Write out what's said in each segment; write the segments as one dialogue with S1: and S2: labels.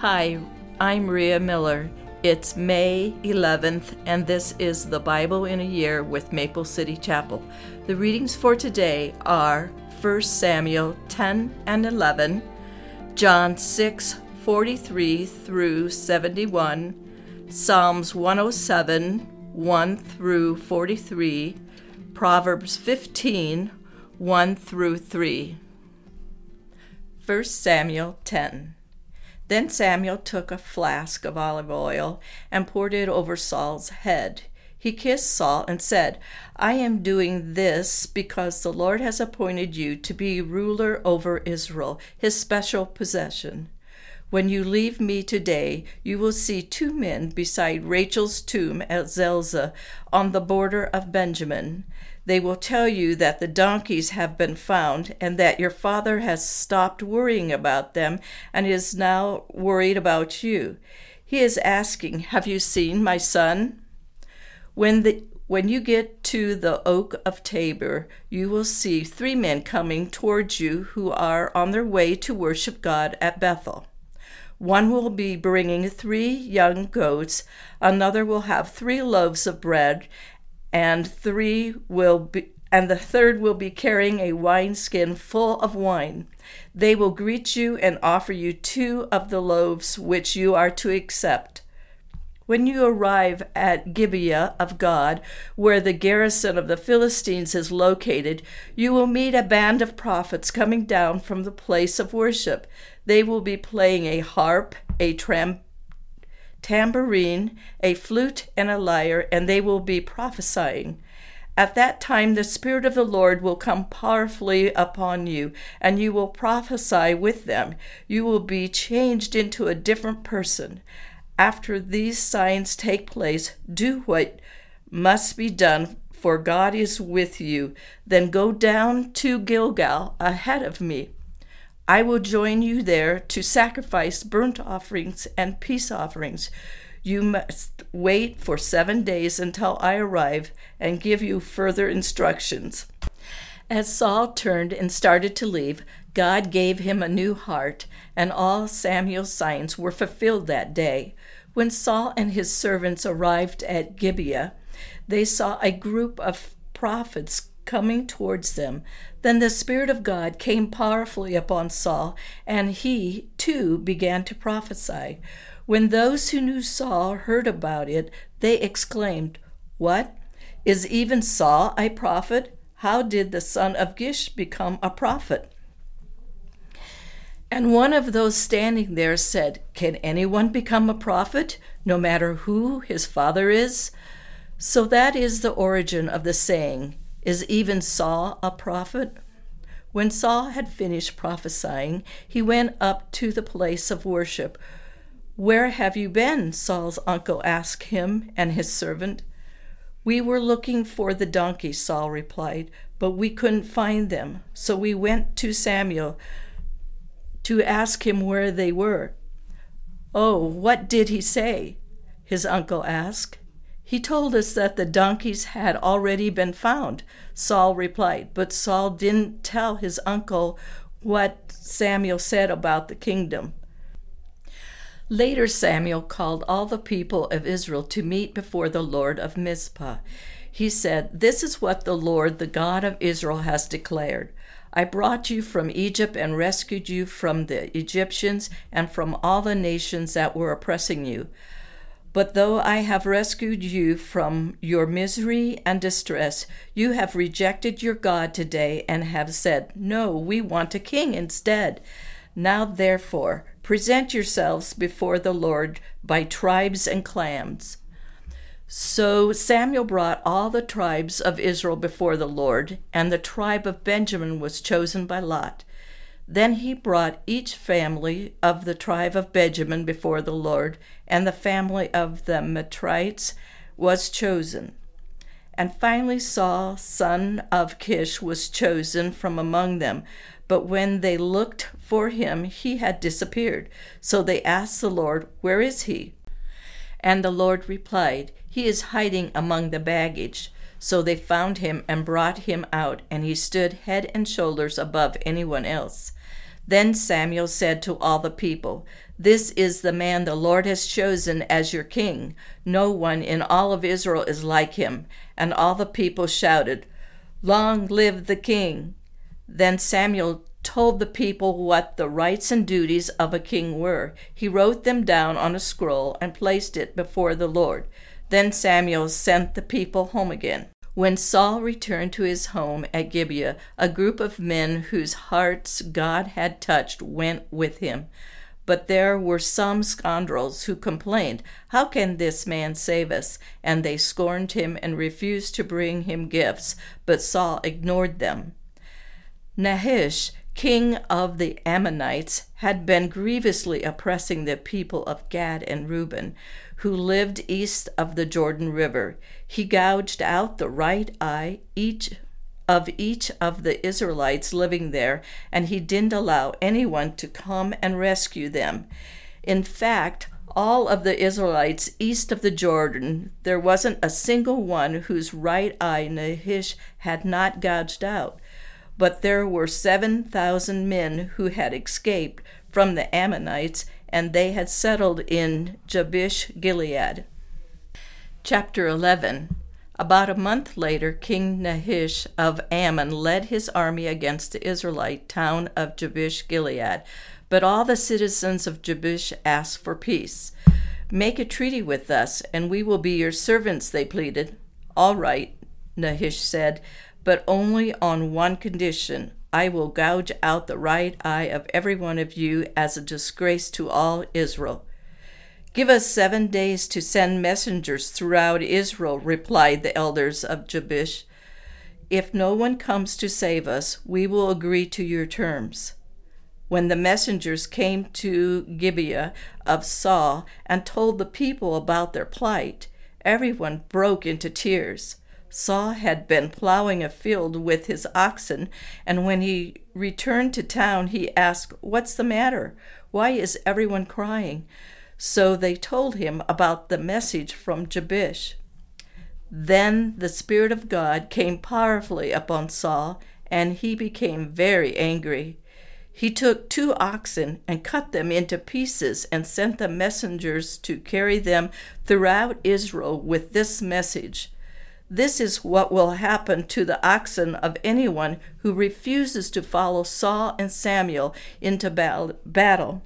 S1: Hi, I'm Rhea Miller. It's May 11th, and this is the Bible in a Year with Maple City Chapel. The readings for today are 1 Samuel 10 and 11, John 6 43 through 71, Psalms 107 1 through 43, Proverbs 15 1 through 3. 1 Samuel 10. Then Samuel took a flask of olive oil and poured it over Saul's head. He kissed Saul and said, I am doing this because the Lord has appointed you to be ruler over Israel, his special possession. When you leave me today, you will see two men beside Rachel's tomb at Zelzah on the border of Benjamin. They will tell you that the donkeys have been found and that your father has stopped worrying about them and is now worried about you. He is asking, Have you seen my son? When the when you get to the oak of Tabor, you will see three men coming towards you who are on their way to worship God at Bethel. One will be bringing three young goats, another will have three loaves of bread, and three will be and the third will be carrying a wineskin full of wine. They will greet you and offer you two of the loaves which you are to accept. When you arrive at Gibeah of God, where the garrison of the Philistines is located, you will meet a band of prophets coming down from the place of worship. They will be playing a harp, a tram- tambourine, a flute, and a lyre, and they will be prophesying. At that time, the Spirit of the Lord will come powerfully upon you, and you will prophesy with them. You will be changed into a different person. After these signs take place, do what must be done, for God is with you. Then go down to Gilgal ahead of me. I will join you there to sacrifice burnt offerings and peace offerings. You must wait for seven days until I arrive and give you further instructions. As Saul turned and started to leave, God gave him a new heart, and all Samuel's signs were fulfilled that day. When Saul and his servants arrived at Gibeah, they saw a group of prophets coming towards them. Then the Spirit of God came powerfully upon Saul, and he, too, began to prophesy. When those who knew Saul heard about it, they exclaimed, What? Is even Saul a prophet? How did the son of Kish become a prophet? And one of those standing there said, Can anyone become a prophet, no matter who his father is? So that is the origin of the saying, is even Saul a prophet? When Saul had finished prophesying, he went up to the place of worship. Where have you been? Saul's uncle asked him and his servant. We were looking for the donkeys, Saul replied, but we couldn't find them. So we went to Samuel to ask him where they were. Oh, what did he say? His uncle asked. He told us that the donkeys had already been found, Saul replied, but Saul didn't tell his uncle what Samuel said about the kingdom. Later, Samuel called all the people of Israel to meet before the Lord of Mizpah. He said, This is what the Lord, the God of Israel, has declared. I brought you from Egypt and rescued you from the Egyptians and from all the nations that were oppressing you. But though I have rescued you from your misery and distress, you have rejected your God today and have said, No, we want a king instead. Now, therefore, present yourselves before the Lord by tribes and clans. So Samuel brought all the tribes of Israel before the Lord, and the tribe of Benjamin was chosen by Lot. Then he brought each family of the tribe of Benjamin before the Lord, and the family of the Matrites was chosen. And finally, Saul, son of Kish, was chosen from among them. But when they looked for him, he had disappeared. So they asked the Lord, Where is he? And the Lord replied, He is hiding among the baggage. So they found him and brought him out, and he stood head and shoulders above anyone else. Then Samuel said to all the people, This is the man the Lord has chosen as your king. No one in all of Israel is like him. And all the people shouted, Long live the king! Then Samuel told the people what the rights and duties of a king were. He wrote them down on a scroll and placed it before the Lord. Then Samuel sent the people home again. When Saul returned to his home at Gibeah, a group of men whose hearts God had touched went with him. But there were some scoundrels who complained, How can this man save us? And they scorned him and refused to bring him gifts, but Saul ignored them. Nahash king of the Ammonites, had been grievously oppressing the people of Gad and Reuben, who lived east of the Jordan River. He gouged out the right eye each of each of the Israelites living there, and he didn't allow anyone to come and rescue them. In fact, all of the Israelites east of the Jordan, there wasn't a single one whose right eye Nahash had not gouged out but there were 7,000 men who had escaped from the Ammonites, and they had settled in Jabesh Gilead. Chapter 11 About a month later, King Nahash of Ammon led his army against the Israelite town of Jabesh Gilead. But all the citizens of Jabesh asked for peace. Make a treaty with us, and we will be your servants, they pleaded. All right, Nahash said but only on one condition. I will gouge out the right eye of every one of you as a disgrace to all Israel. Give us seven days to send messengers throughout Israel, replied the elders of Jabesh. If no one comes to save us, we will agree to your terms. When the messengers came to Gibeah of Saul and told the people about their plight, everyone broke into tears. Saul had been plowing a field with his oxen, and when he returned to town, he asked, What's the matter? Why is everyone crying? So they told him about the message from Jabesh. Then the Spirit of God came powerfully upon Saul, and he became very angry. He took two oxen and cut them into pieces and sent the messengers to carry them throughout Israel with this message this is what will happen to the oxen of anyone who refuses to follow Saul and Samuel into battle.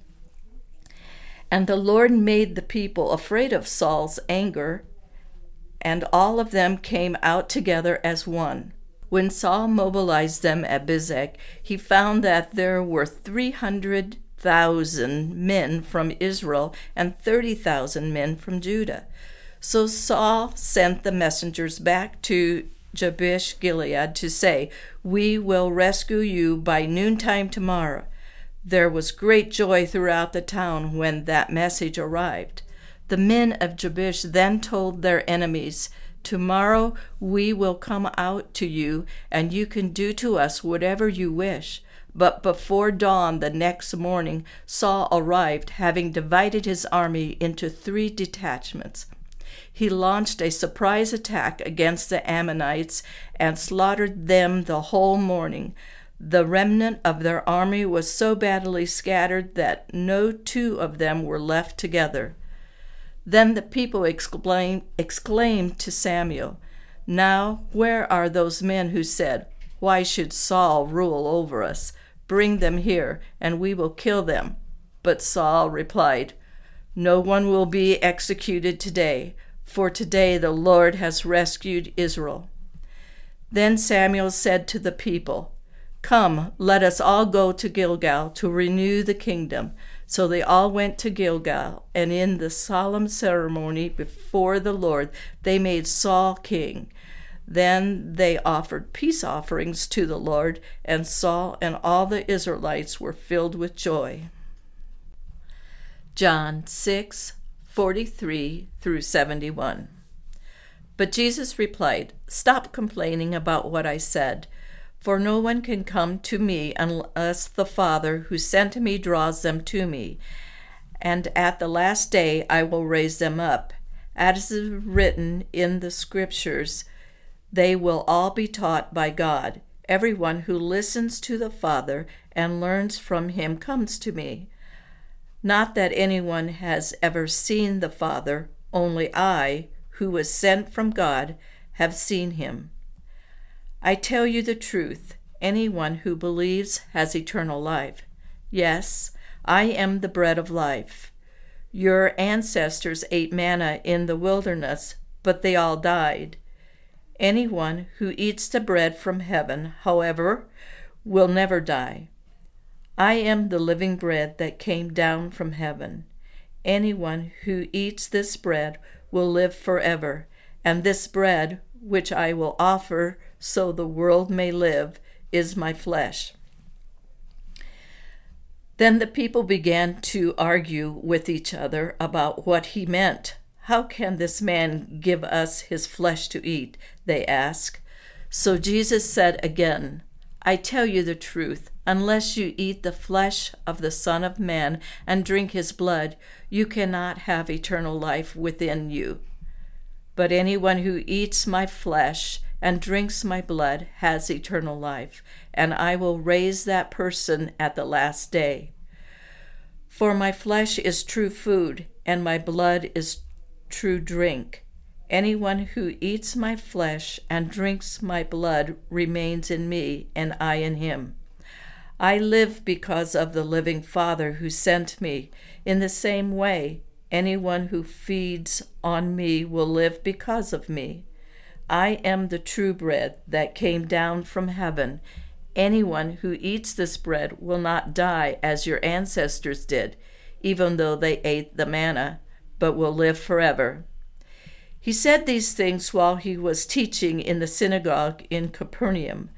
S1: And the Lord made the people afraid of Saul's anger, and all of them came out together as one. When Saul mobilized them at Bezek, he found that there were 300,000 men from Israel and 30,000 men from Judah. So Saul sent the messengers back to Jabesh Gilead to say, We will rescue you by noontime tomorrow. There was great joy throughout the town when that message arrived. The men of Jabesh then told their enemies, Tomorrow we will come out to you, and you can do to us whatever you wish. But before dawn the next morning, Saul arrived, having divided his army into three detachments he launched a surprise attack against the Ammonites and slaughtered them the whole morning. The remnant of their army was so badly scattered that no two of them were left together. Then the people exclaimed, exclaimed to Samuel, Now where are those men who said, Why should Saul rule over us? Bring them here, and we will kill them. But Saul replied, No one will be executed today for today the Lord has rescued Israel. Then Samuel said to the people, Come, let us all go to Gilgal to renew the kingdom. So they all went to Gilgal, and in the solemn ceremony before the Lord, they made Saul king. Then they offered peace offerings to the Lord, and Saul and all the Israelites were filled with joy. John 6 43 through 71. But Jesus replied, Stop complaining about what I said, for no one can come to me unless the Father who sent me draws them to me. And at the last day I will raise them up. As is written in the Scriptures, they will all be taught by God. Everyone who listens to the Father and learns from him comes to me. Not that anyone has ever seen the Father, only I, who was sent from God, have seen him. I tell you the truth anyone who believes has eternal life. Yes, I am the bread of life. Your ancestors ate manna in the wilderness, but they all died. Anyone who eats the bread from heaven, however, will never die. I am the living bread that came down from heaven. Anyone who eats this bread will live forever, and this bread, which I will offer so the world may live, is my flesh. Then the people began to argue with each other about what he meant. How can this man give us his flesh to eat? They asked. So Jesus said again, I tell you the truth, unless you eat the flesh of the Son of Man and drink his blood, you cannot have eternal life within you. But anyone who eats my flesh and drinks my blood has eternal life, and I will raise that person at the last day. For my flesh is true food, and my blood is true drink. Anyone who eats my flesh and drinks my blood remains in me, and I in him. I live because of the living Father who sent me. In the same way, anyone who feeds on me will live because of me. I am the true bread that came down from heaven. Anyone who eats this bread will not die as your ancestors did, even though they ate the manna, but will live forever. He said these things while he was teaching in the synagogue in Capernaum.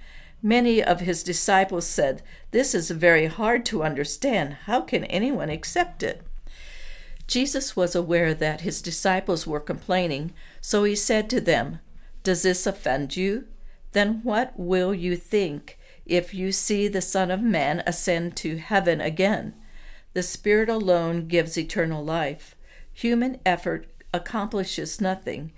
S1: Many of his disciples said, This is very hard to understand. How can anyone accept it? Jesus was aware that his disciples were complaining, so he said to them, does this offend you? Then what will you think if you see the Son of Man ascend to heaven again? The Spirit alone gives eternal life. Human effort accomplishes nothing.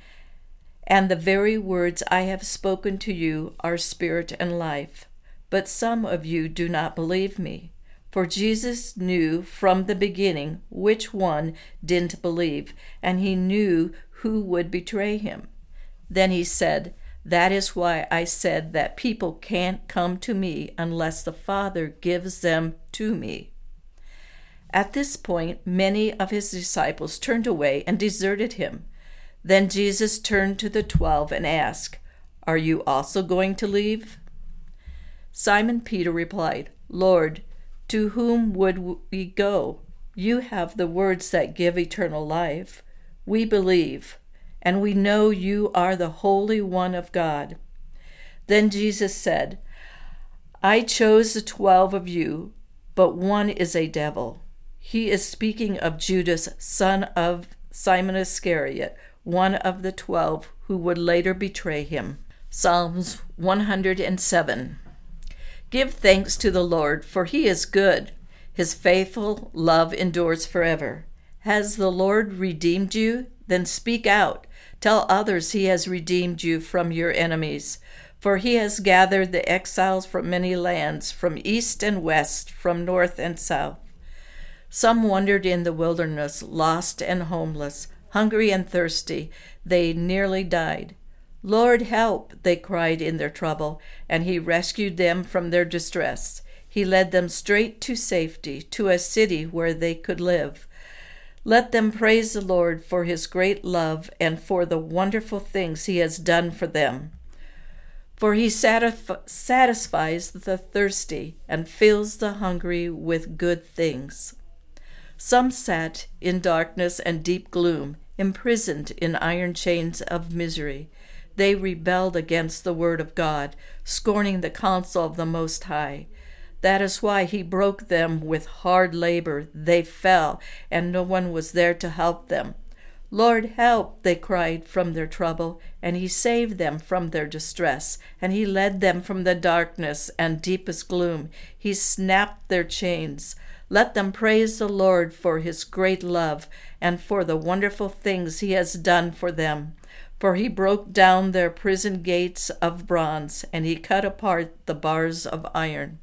S1: And the very words I have spoken to you are spirit and life. But some of you do not believe me. For Jesus knew from the beginning which one didn't believe, and he knew who would betray him. Then he said, That is why I said that people can't come to me unless the Father gives them to me. At this point, many of his disciples turned away and deserted him. Then Jesus turned to the twelve and asked, Are you also going to leave? Simon Peter replied, Lord, to whom would we go? You have the words that give eternal life. We believe and we know you are the Holy One of God. Then Jesus said, I chose the twelve of you, but one is a devil. He is speaking of Judas, son of Simon Iscariot, one of the twelve who would later betray him. Psalms 107. Give thanks to the Lord, for he is good. His faithful love endures forever. Has the Lord redeemed you? Then speak out. Tell others he has redeemed you from your enemies. For he has gathered the exiles from many lands, from east and west, from north and south. Some wandered in the wilderness, lost and homeless, hungry and thirsty. They nearly died. Lord, help, they cried in their trouble, and he rescued them from their distress. He led them straight to safety, to a city where they could live. Let them praise the Lord for his great love and for the wonderful things he has done for them. For he satisf- satisfies the thirsty and fills the hungry with good things. Some sat in darkness and deep gloom, imprisoned in iron chains of misery. They rebelled against the word of God, scorning the counsel of the Most High. That is why he broke them with hard labor. They fell, and no one was there to help them. Lord, help, they cried from their trouble, and he saved them from their distress, and he led them from the darkness and deepest gloom. He snapped their chains. Let them praise the Lord for his great love and for the wonderful things he has done for them. For he broke down their prison gates of bronze, and he cut apart the bars of iron.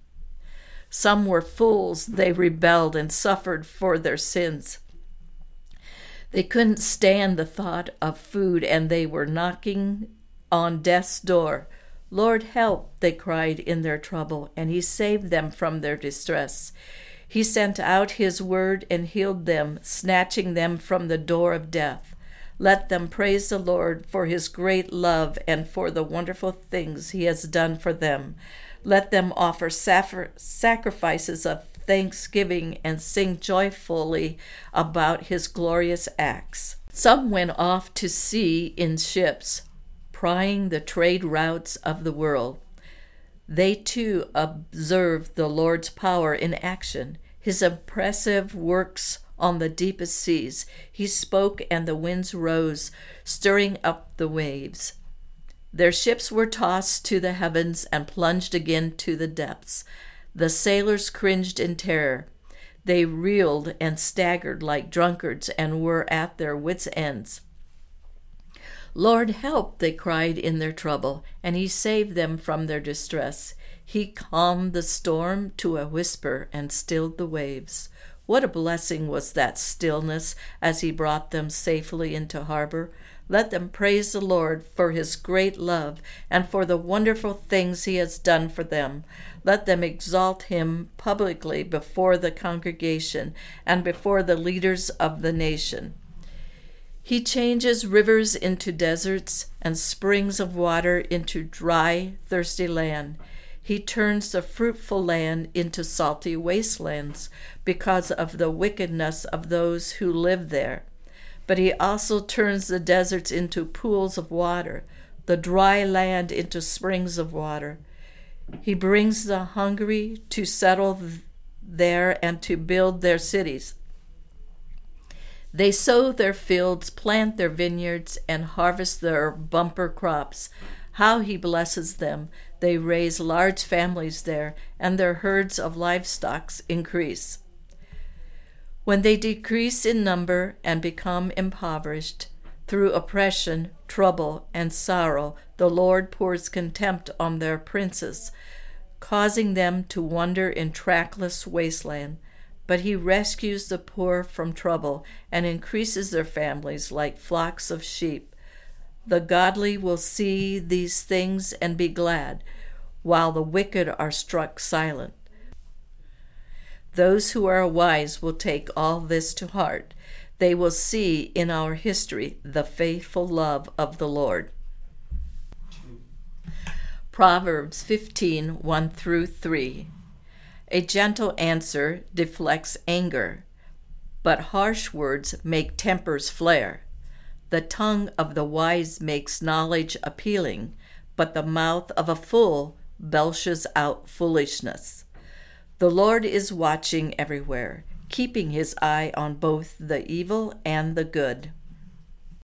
S1: Some were fools, they rebelled and suffered for their sins. They couldn't stand the thought of food, and they were knocking on death's door. Lord, help, they cried in their trouble, and he saved them from their distress. He sent out his word and healed them, snatching them from the door of death. Let them praise the Lord for his great love and for the wonderful things he has done for them. Let them offer sacrifices of thanksgiving and sing joyfully about his glorious acts. Some went off to sea in ships, prying the trade routes of the world. They too observed the Lord's power in action, his impressive works on the deepest seas. He spoke, and the winds rose, stirring up the waves. Their ships were tossed to the heavens and plunged again to the depths. The sailors cringed in terror. They reeled and staggered like drunkards and were at their wits' ends. Lord, help, they cried in their trouble, and he saved them from their distress. He calmed the storm to a whisper and stilled the waves. What a blessing was that stillness as he brought them safely into harbor. Let them praise the Lord for his great love and for the wonderful things he has done for them. Let them exalt him publicly before the congregation and before the leaders of the nation. He changes rivers into deserts and springs of water into dry, thirsty land. He turns the fruitful land into salty wastelands because of the wickedness of those who live there but he also turns the deserts into pools of water, the dry land into springs of water. He brings the hungry to settle there and to build their cities. They sow their fields, plant their vineyards, and harvest their bumper crops. How he blesses them! They raise large families there, and their herds of livestock increase. When they decrease in number and become impoverished, through oppression, trouble, and sorrow, the Lord pours contempt on their princes, causing them to wander in trackless wasteland. But he rescues the poor from trouble and increases their families like flocks of sheep. The godly will see these things and be glad, while the wicked are struck silent. Those who are wise will take all this to heart. They will see in our history the faithful love of the Lord. Proverbs 15 1 through 3. A gentle answer deflects anger, but harsh words make tempers flare. The tongue of the wise makes knowledge appealing, but the mouth of a fool belches out foolishness. The Lord is watching everywhere, keeping his eye on both the evil and the good.